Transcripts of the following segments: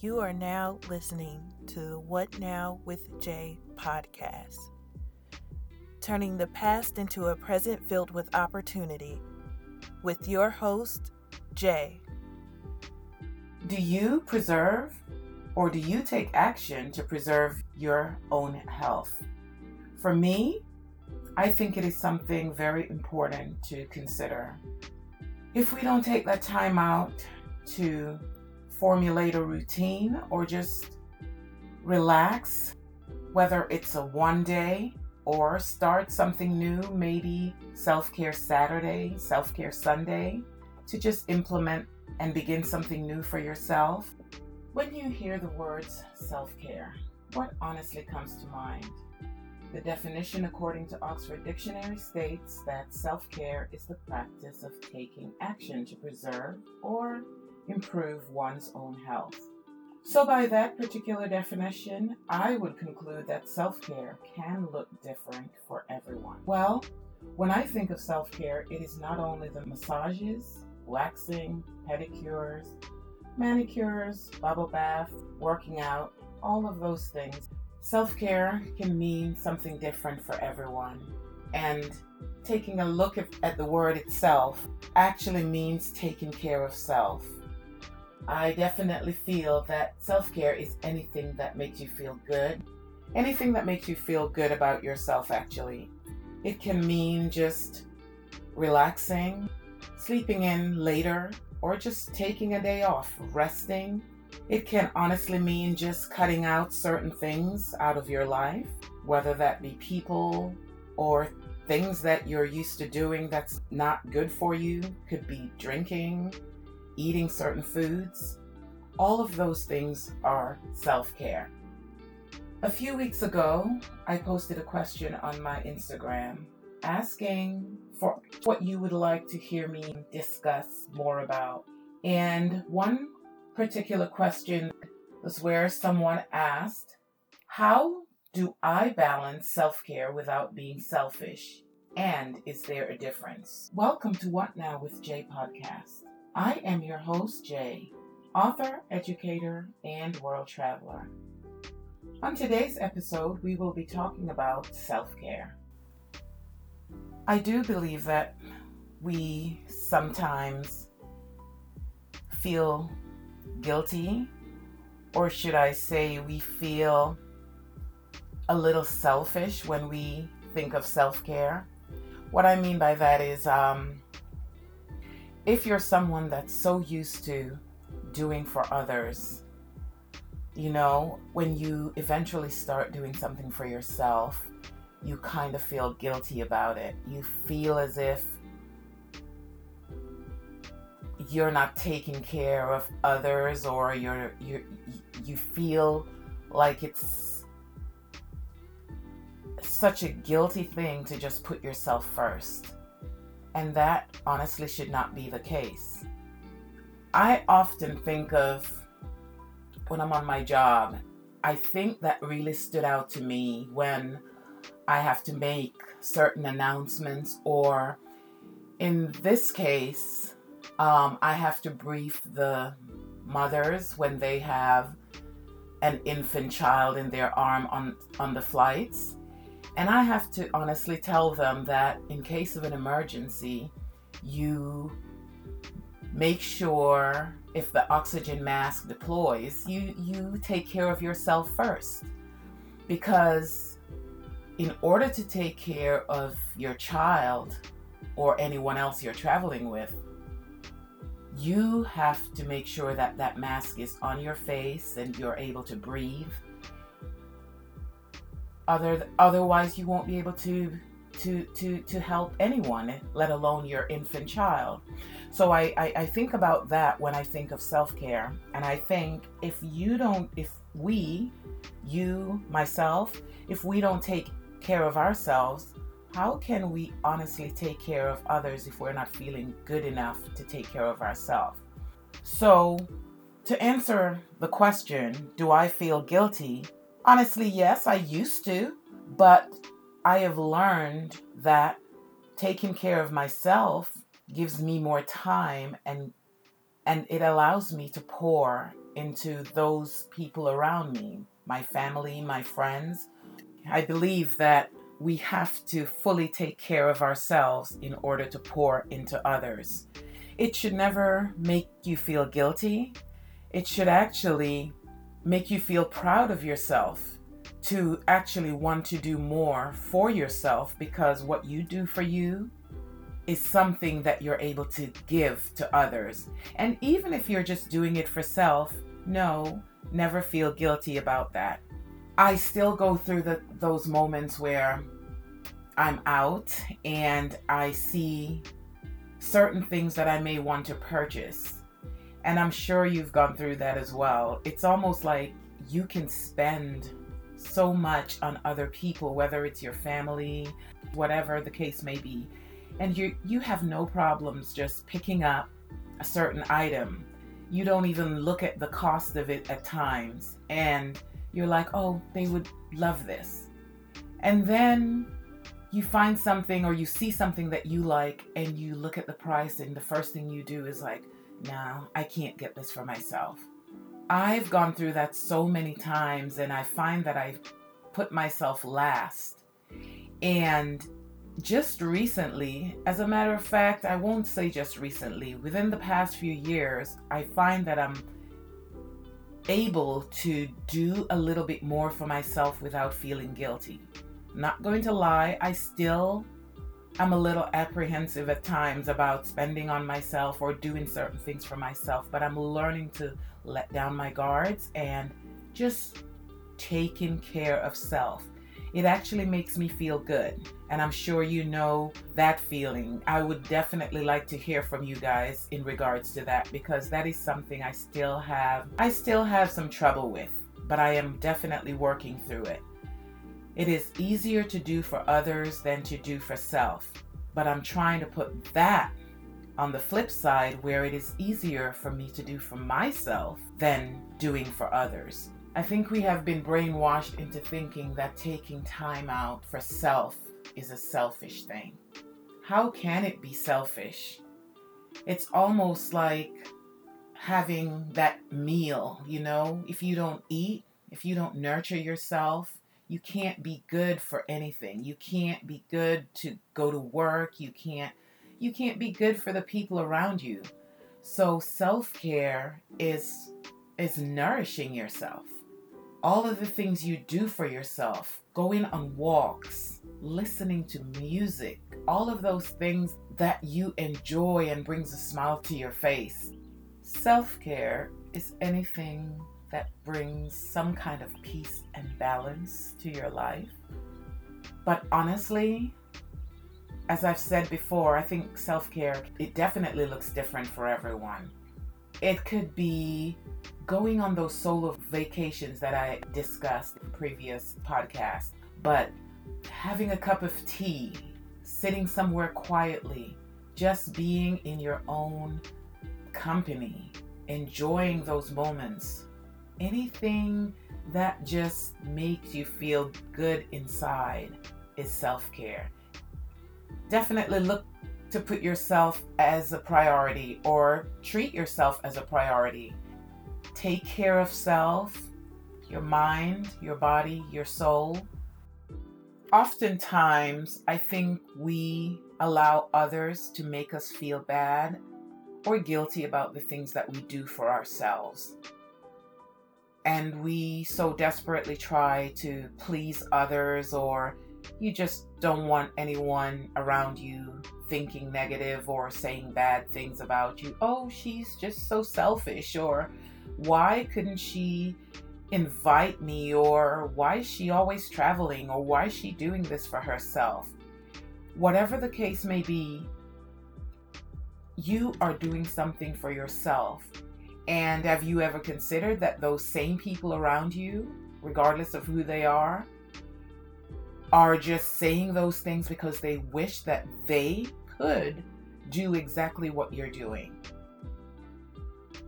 You are now listening to the What Now with Jae podcast, turning the past into a present filled with opportunity with your host, Jae. Do you preserve or do you take action to preserve your own health? For me, I think it is something very important to consider. If we don't take that time out to formulate a routine or just relax, whether it's a one day or start something new, maybe self care Saturday, self care Sunday, to just implement and begin something new for yourself. When you hear the words self care, what honestly comes to mind? The definition, according to Oxford Dictionary, states that self care is the practice of taking action to preserve or improve one's own health. So, by that particular definition, I would conclude that self care can look different for everyone. Well, when I think of self care, it is not only the massages, waxing, pedicures, manicures, bubble bath, working out, all of those things. Self care can mean something different for everyone. And taking a look at the word itself actually means taking care of self. I definitely feel that self care is anything that makes you feel good, anything that makes you feel good about yourself, actually. It can mean just relaxing, sleeping in later, or just taking a day off, resting. It can honestly mean just cutting out certain things out of your life, whether that be people or things that you're used to doing that's not good for you. Could be drinking, eating certain foods. All of those things are self care. A few weeks ago, I posted a question on my Instagram asking for what you would like to hear me discuss more about. And one particular question was where someone asked, How do I balance self care without being selfish? And is there a difference? Welcome to What Now with Jae podcast. I am your host, Jae, author, educator, and world traveler. On today's episode, we will be talking about self care. I do believe that we sometimes feel guilty, or should I say, we feel a little selfish when we think of self care. What I mean by that is, um, if you're someone that's so used to doing for others, you know, when you eventually start doing something for yourself, you kind of feel guilty about it. You feel as if you're not taking care of others or you're you you feel like it's such a guilty thing to just put yourself first. And that honestly should not be the case. I often think of when I'm on my job, I think that really stood out to me when I have to make certain announcements, or in this case, um, I have to brief the mothers when they have an infant child in their arm on, on the flights. And I have to honestly tell them that in case of an emergency, you make sure if the oxygen mask deploys, you, you take care of yourself first. Because in order to take care of your child or anyone else you're traveling with, you have to make sure that that mask is on your face and you're able to breathe other otherwise you won't be able to to to to help anyone let alone your infant child. So I, I i think about that when i think of self-care. And i think if you don't if we you myself if we don't take care of ourselves how can we honestly take care of others if we're not feeling good enough to take care of ourselves? So to answer the question do i feel guilty Honestly, yes, I used to, but I have learned that taking care of myself gives me more time and And it allows me to pour into those people around me, my family, my friends. I believe that we have to fully take care of ourselves in order to pour into others. It should never make you feel guilty. It should actually make you feel proud of yourself to actually want to do more for yourself because what you do for you is something that you're able to give to others. And even if you're just doing it for self, no, never feel guilty about that. I still go through the, those moments where I'm out and I see certain things that I may want to purchase. And I'm sure you've gone through that as well. It's almost like you can spend so much on other people, whether it's your family, whatever the case may be. And you you have no problems just picking up a certain item. You don't even look at the cost of it at times and you're like, "Oh, they would love this." And then you find something or you see something that you like and you look at the price and the first thing you do is like, "No, I can't get this for myself." I've gone through that so many times, and I find that I put myself last. And just recently, as a matter of fact, I won't say just recently, within the past few years, I find that I'm able to do a little bit more for myself without feeling guilty. Not going to lie, I still am a little apprehensive at times about spending on myself or doing certain things for myself, but I'm learning to let down my guards and just taking care of self. It actually makes me feel good. And I'm sure you know that feeling. I would definitely like to hear from you guys in regards to that because that is something I still have I still have some trouble with, but I am definitely working through it. It is easier to do for others than to do for self. But I'm trying to put that on the flip side where it is easier for me to do for myself than doing for others. I think we have been brainwashed into thinking that taking time out for self is a selfish thing. How can it be selfish? It's almost like having that meal, you know? If you don't eat, if you don't nurture yourself, you can't be good for anything. You can't be good to go to work. You can't you can't be good for the people around you. So self-care is is nourishing yourself. All of the things you do for yourself, going on walks, listening to music, all of those things that you enjoy and brings a smile to your face. Self-care is anything that brings some kind of peace and balance to your life. But honestly, as I've said before, I think self care, it definitely looks different for everyone. It could be going on those solo vacations that I discussed in previous podcasts, but having a cup of tea, sitting somewhere quietly, just being in your own company, enjoying those moments. Anything that just makes you feel good inside is self care definitely look to put yourself as a priority or treat yourself as a priority. Take care of self, your mind, your body, your soul. Oftentimes, I think we allow others to make us feel bad or guilty about the things that we do for ourselves. And we so desperately try to please others or you just don't want anyone around you thinking negative or saying bad things about you. Oh, she's just so selfish, or why couldn't she invite me, or why is she always traveling, or why is she doing this for herself? Whatever the case may be, you are doing something for yourself. And have you ever considered that those same people around you, regardless of who they are, are just saying those things because they wish that they could do exactly what you're doing.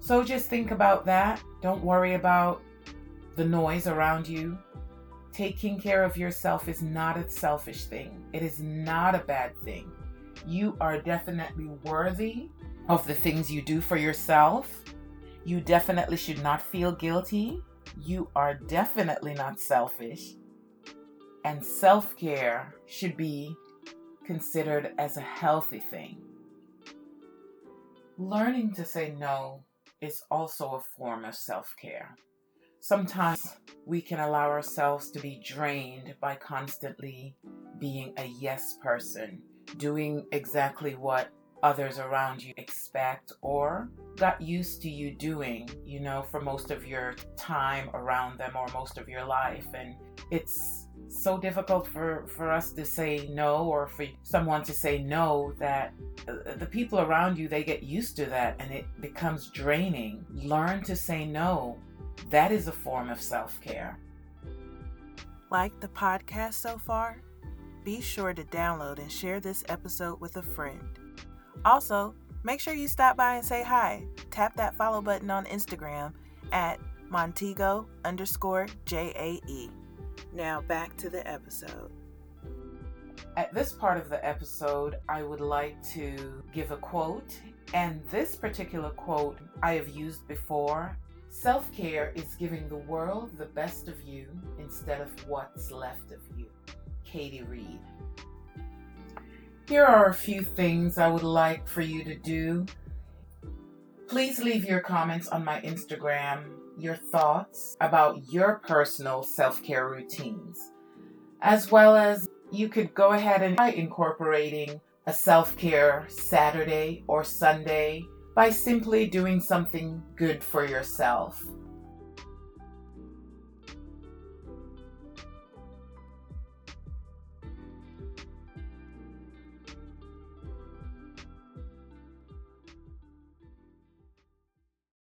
So just think about that. Don't worry about the noise around you. Taking care of yourself is not a selfish thing, it is not a bad thing. You are definitely worthy of the things you do for yourself. You definitely should not feel guilty. You are definitely not selfish. And self care should be considered as a healthy thing. Learning to say no is also a form of self care. Sometimes we can allow ourselves to be drained by constantly being a yes person, doing exactly what others around you expect or got used to you doing, you know, for most of your time around them or most of your life. And it's so difficult for, for us to say no or for someone to say no that uh, the people around you they get used to that and it becomes draining. Learn to say no. That is a form of self-care. Like the podcast so far? Be sure to download and share this episode with a friend also make sure you stop by and say hi tap that follow button on instagram at montego underscore j-a-e now back to the episode. At this part of the episode, I would like to give a quote, and this particular quote I have used before. Self care is giving the world the best of you instead of what's left of you. Katie Reed. Here are a few things I would like for you to do. Please leave your comments on my Instagram your thoughts about your personal self care routines, as well as you could go ahead and try incorporating a self care Saturday or Sunday by simply doing something good for yourself.